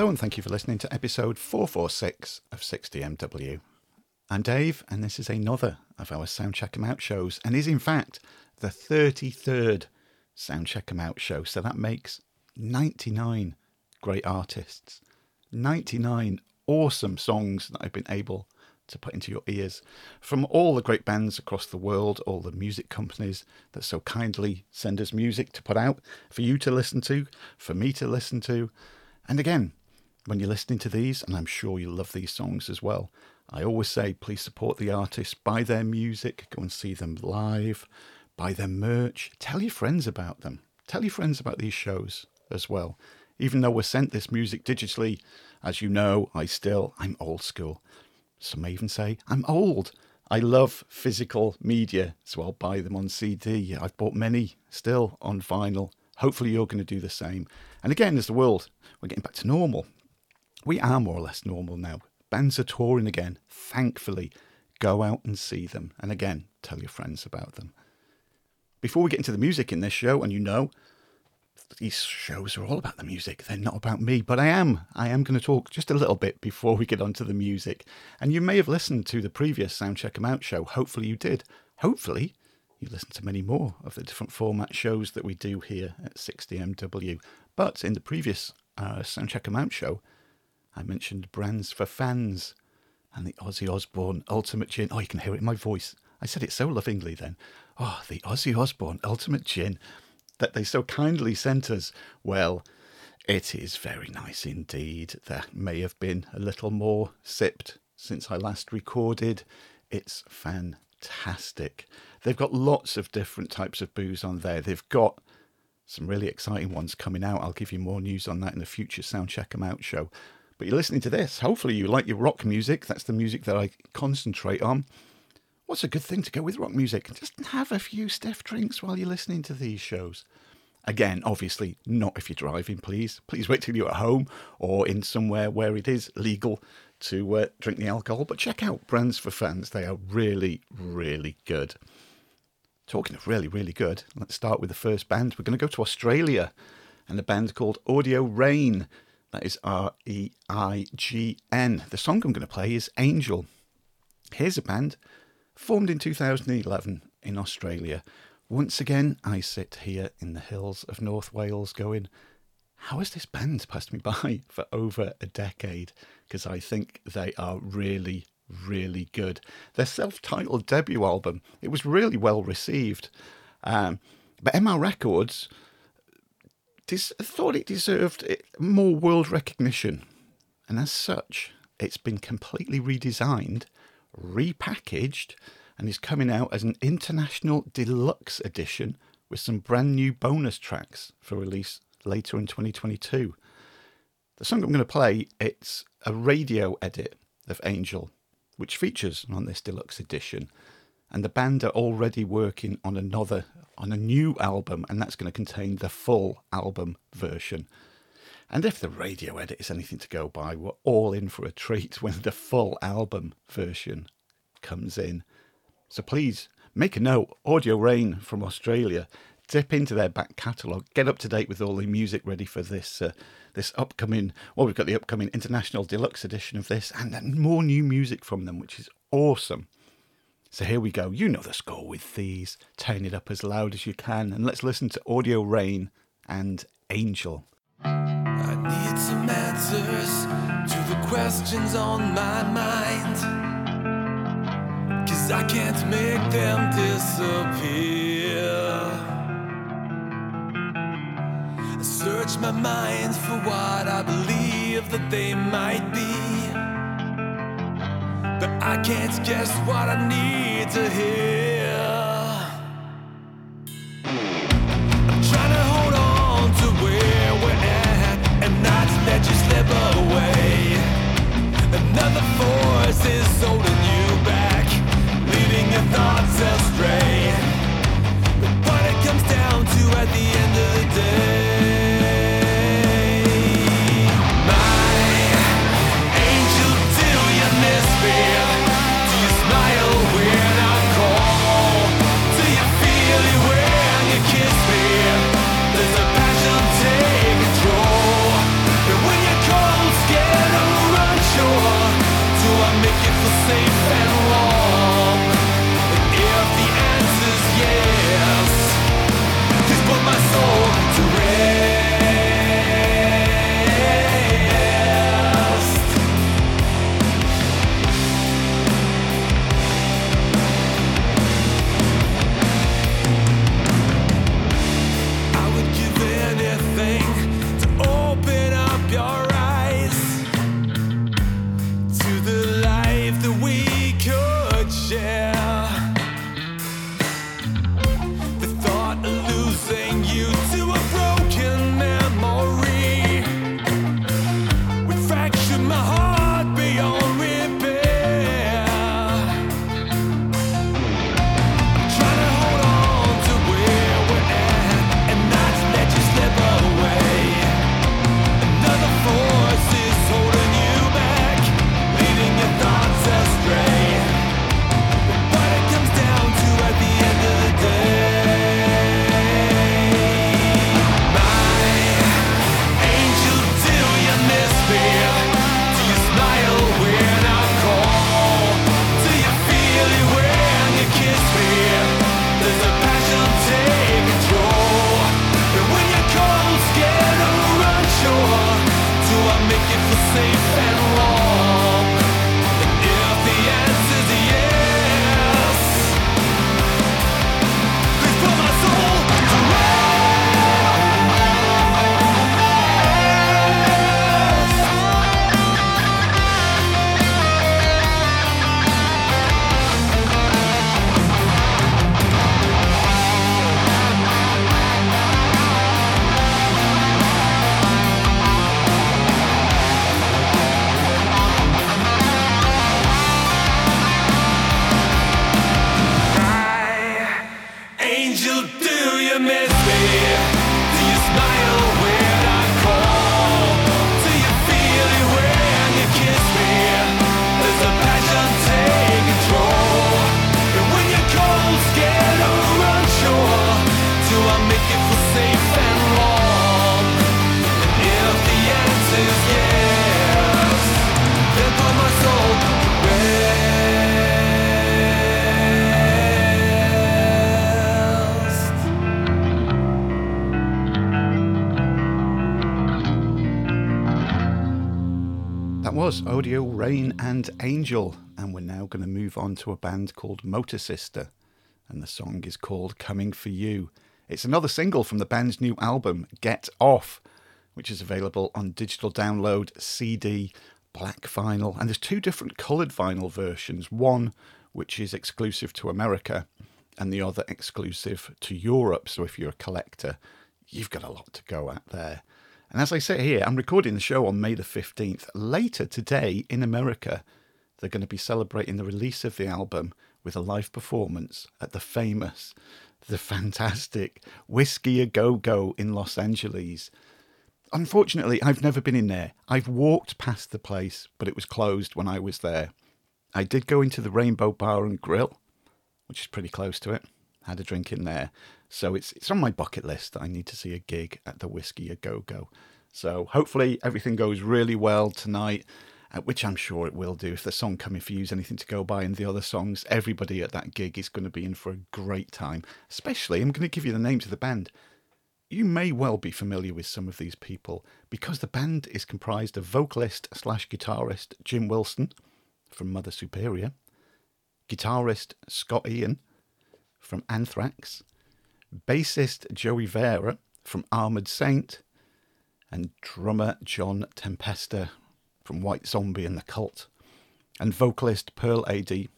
Hello, and thank you for listening to episode 446 of 60MW. I'm Dave, and this is another of our Sound Check 'em Out shows, and is in fact the 33rd Sound Check 'em Out show. So that makes 99 great artists, 99 awesome songs that I've been able to put into your ears from all the great bands across the world, all the music companies that so kindly send us music to put out for you to listen to, for me to listen to. And again, when you're listening to these, and I'm sure you love these songs as well, I always say please support the artists, buy their music, go and see them live, buy their merch, tell your friends about them, tell your friends about these shows as well. Even though we're sent this music digitally, as you know, I still, I'm old school. Some may even say I'm old. I love physical media, so I'll buy them on CD. I've bought many still on vinyl. Hopefully, you're going to do the same. And again, as the world, we're getting back to normal. We are more or less normal now. Bands are touring again. Thankfully, go out and see them. And again, tell your friends about them. Before we get into the music in this show, and you know, these shows are all about the music. They're not about me, but I am. I am going to talk just a little bit before we get onto the music. And you may have listened to the previous Sound Check 'em Out show. Hopefully, you did. Hopefully, you listened to many more of the different format shows that we do here at 60MW. But in the previous uh, Sound Check 'em Out show, I mentioned Brands for Fans and the Ozzy Osbourne Ultimate Gin. Oh, you can hear it in my voice. I said it so lovingly then. Oh, the Ozzy Osbourne Ultimate Gin that they so kindly sent us, well, it is very nice indeed. There may have been a little more sipped since I last recorded. It's fantastic. They've got lots of different types of booze on there. They've got some really exciting ones coming out. I'll give you more news on that in the future Sound Check 'em Out show. But you're listening to this. Hopefully, you like your rock music. That's the music that I concentrate on. What's a good thing to go with rock music? Just have a few stiff drinks while you're listening to these shows. Again, obviously, not if you're driving, please. Please wait till you're at home or in somewhere where it is legal to uh, drink the alcohol. But check out Brands for Fans. They are really, really good. Talking of really, really good, let's start with the first band. We're going to go to Australia and a band called Audio Reign. That is R E I G N. The song I'm going to play is Angel. Here's a band formed in 2011 in Australia. Once again, I sit here in the hills of North Wales going, how has this band passed me by for over a decade? Because I think they are really, really good. Their self titled debut album, it was really well received. Um, but MR Records des- thought it deserved eh, more world recognition. And as such, it's been completely redesigned repackaged, and is coming out as an international deluxe edition with some brand new bonus tracks for release later in 2022. The song I'm going to play, it's a radio edit of Angel, which features on this deluxe edition. And the band are already working on another, on a new album, and that's going to contain the full album version. And if the radio edit is anything to go by, we're all in for a treat when the full album version comes in. So please make a note Audio Reign from Australia. Dip into their back catalogue, get up to date with all the music ready for this uh, this upcoming. Well, we've got the upcoming international deluxe edition of this, and then more new music from them, which is awesome. So here we go. You know the score with these. Turn it up as loud as you can, and let's listen to Audio Reign and Angel. I need some answers to the questions on my mind. Cause I can't make them disappear. I search my mind for what I believe that they might be. But I can't guess what I need to hear. Was Audio, Reign and Angel, and we're now going to move on to a band called Motor Sister, and the song is called Coming for You. It's another single from the band's new album, Get Off, which is available on digital download, CD, black vinyl, and there's two different coloured vinyl versions. One which is exclusive to America, and the other exclusive to Europe. So if you're a collector, you've got a lot to go at there. And as I say here, I'm recording the show on May the 15th. Later today in America, they're going to be celebrating the release of the album with a live performance at the famous, the fantastic Whiskey a Go Go in Los Angeles. Unfortunately, I've never been in there. I've walked past the place, but it was closed when I was there. I did go into the Rainbow Bar and Grill, which is pretty close to it. Had a drink in there. So it's it's on my bucket list. I need to see a gig at the Whiskey a Go Go. So hopefully everything goes really well tonight, uh, which I'm sure it will do. If the song Coming For You is anything to go by and the other songs, everybody at that gig is going to be in for a great time. Especially, I'm going to give you the names of the band. You may well be familiar with some of these people because the band is comprised of vocalist slash guitarist Jim Wilson from Mother Superior, guitarist Scott Ian from Anthrax, bassist Joey Vera from Armored Saint, and drummer John Tempesta from White Zombie and the Cult, and vocalist Pearl Aday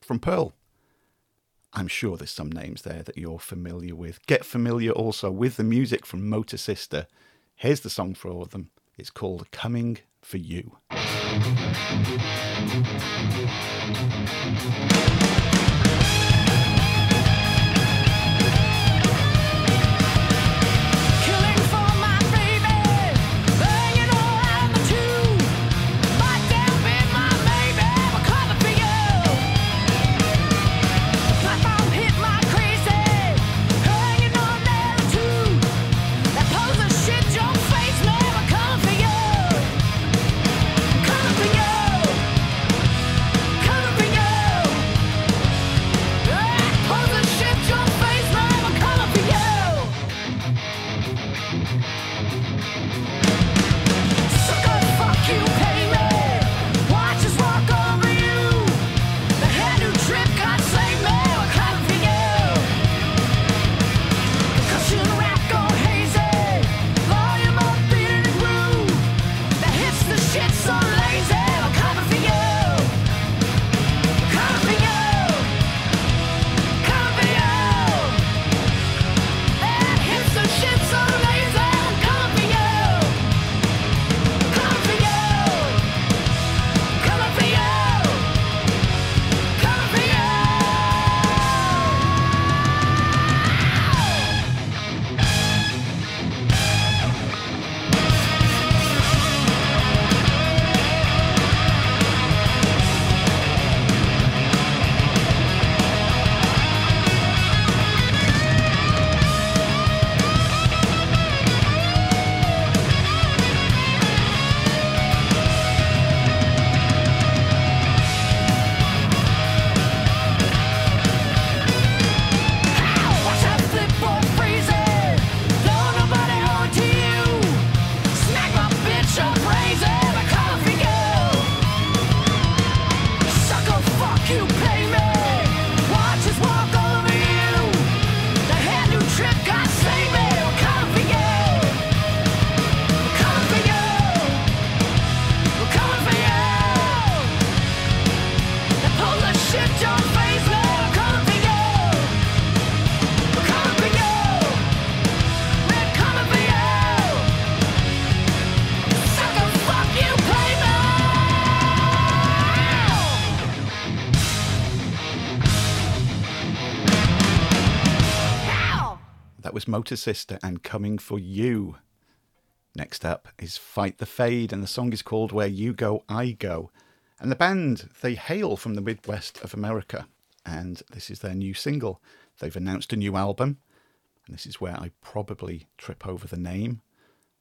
from Pearl. I'm sure there's some names there that you're familiar with. Get familiar also with the music from Motor Sister. Here's the song for all of them. It's called Coming for You. Motor Sister and Coming for You. Next up is Fight the Fade, and the song is called Where You Go, I Go. And the band, they hail from the Midwest of America, and this is their new single. They've announced a new album, and this is where I probably trip over the name.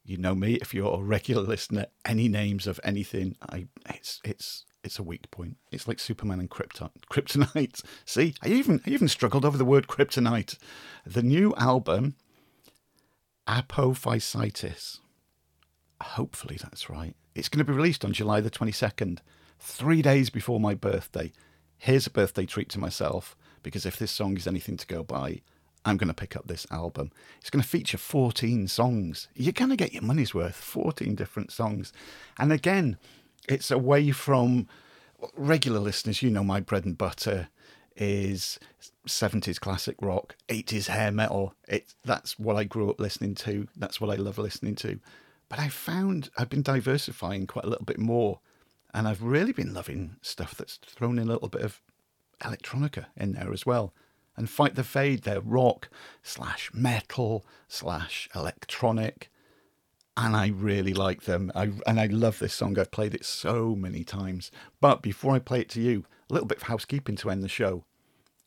You know me, if you're a regular listener, any names of anything, I it's it's it's a weak point. It's like Superman and Krypton, Kryptonite. See, I even I even struggled over the word kryptonite. The new album, Apophysitis. Hopefully that's right. It's going to be released on July the 22nd, three days before my birthday. Here's a birthday treat to myself because if this song is anything to go by, I'm going to pick up this album. It's going to feature 14 songs. You're going to get your money's worth, 14 different songs. And again, it's away from regular listeners. You know, my bread and butter is 70s classic rock, 80s hair metal. It, that's what I grew up listening to. That's what I love listening to. But I found I've been diversifying quite a little bit more. And I've really been loving stuff that's thrown in a little bit of electronica in there as well. And Fight the Fade, they're rock slash metal slash electronic. And I really like them. I, and I love this song. I've played it so many times. But before I play it to you, a little bit of housekeeping to end the show.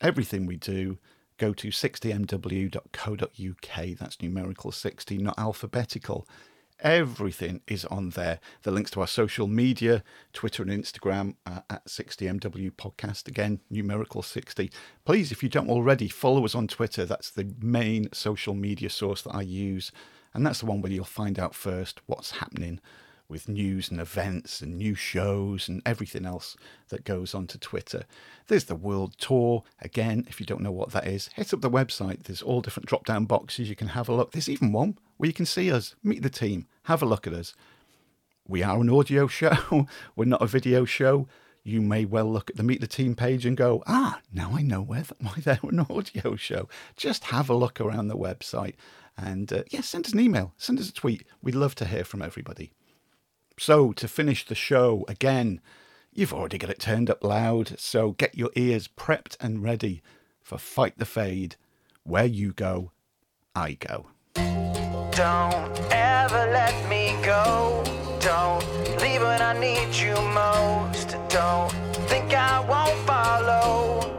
Everything we do, go to 60mw.co.uk. That's numerical 60, not alphabetical. Everything is on there. The links to our social media, Twitter and Instagram uh, at 60MW Podcast. Again, numerical 60. Please, if you don't already, follow us on Twitter. That's the main social media source that I use. And that's the one where you'll find out first what's happening with news and events and new shows and everything else that goes onto Twitter. There's the World Tour. Again, if you don't know what that is, hit up the website. There's all different drop down boxes. You can have a look. There's even one where you can see us, meet the team, have a look at us. We are an audio show, we're not a video show. You may well look at the Meet the Team page and go, ah, now I know why they're an audio show. Just have a look around the website and, uh, yeah, send us an email, send us a tweet. We'd love to hear from everybody. So, to finish the show, again, you've already got it turned up loud, so get your ears prepped and ready for Fight the Fade. Where you go, I go. Don't ever let me go. Don't leave when I need you most. Don't think I won't follow.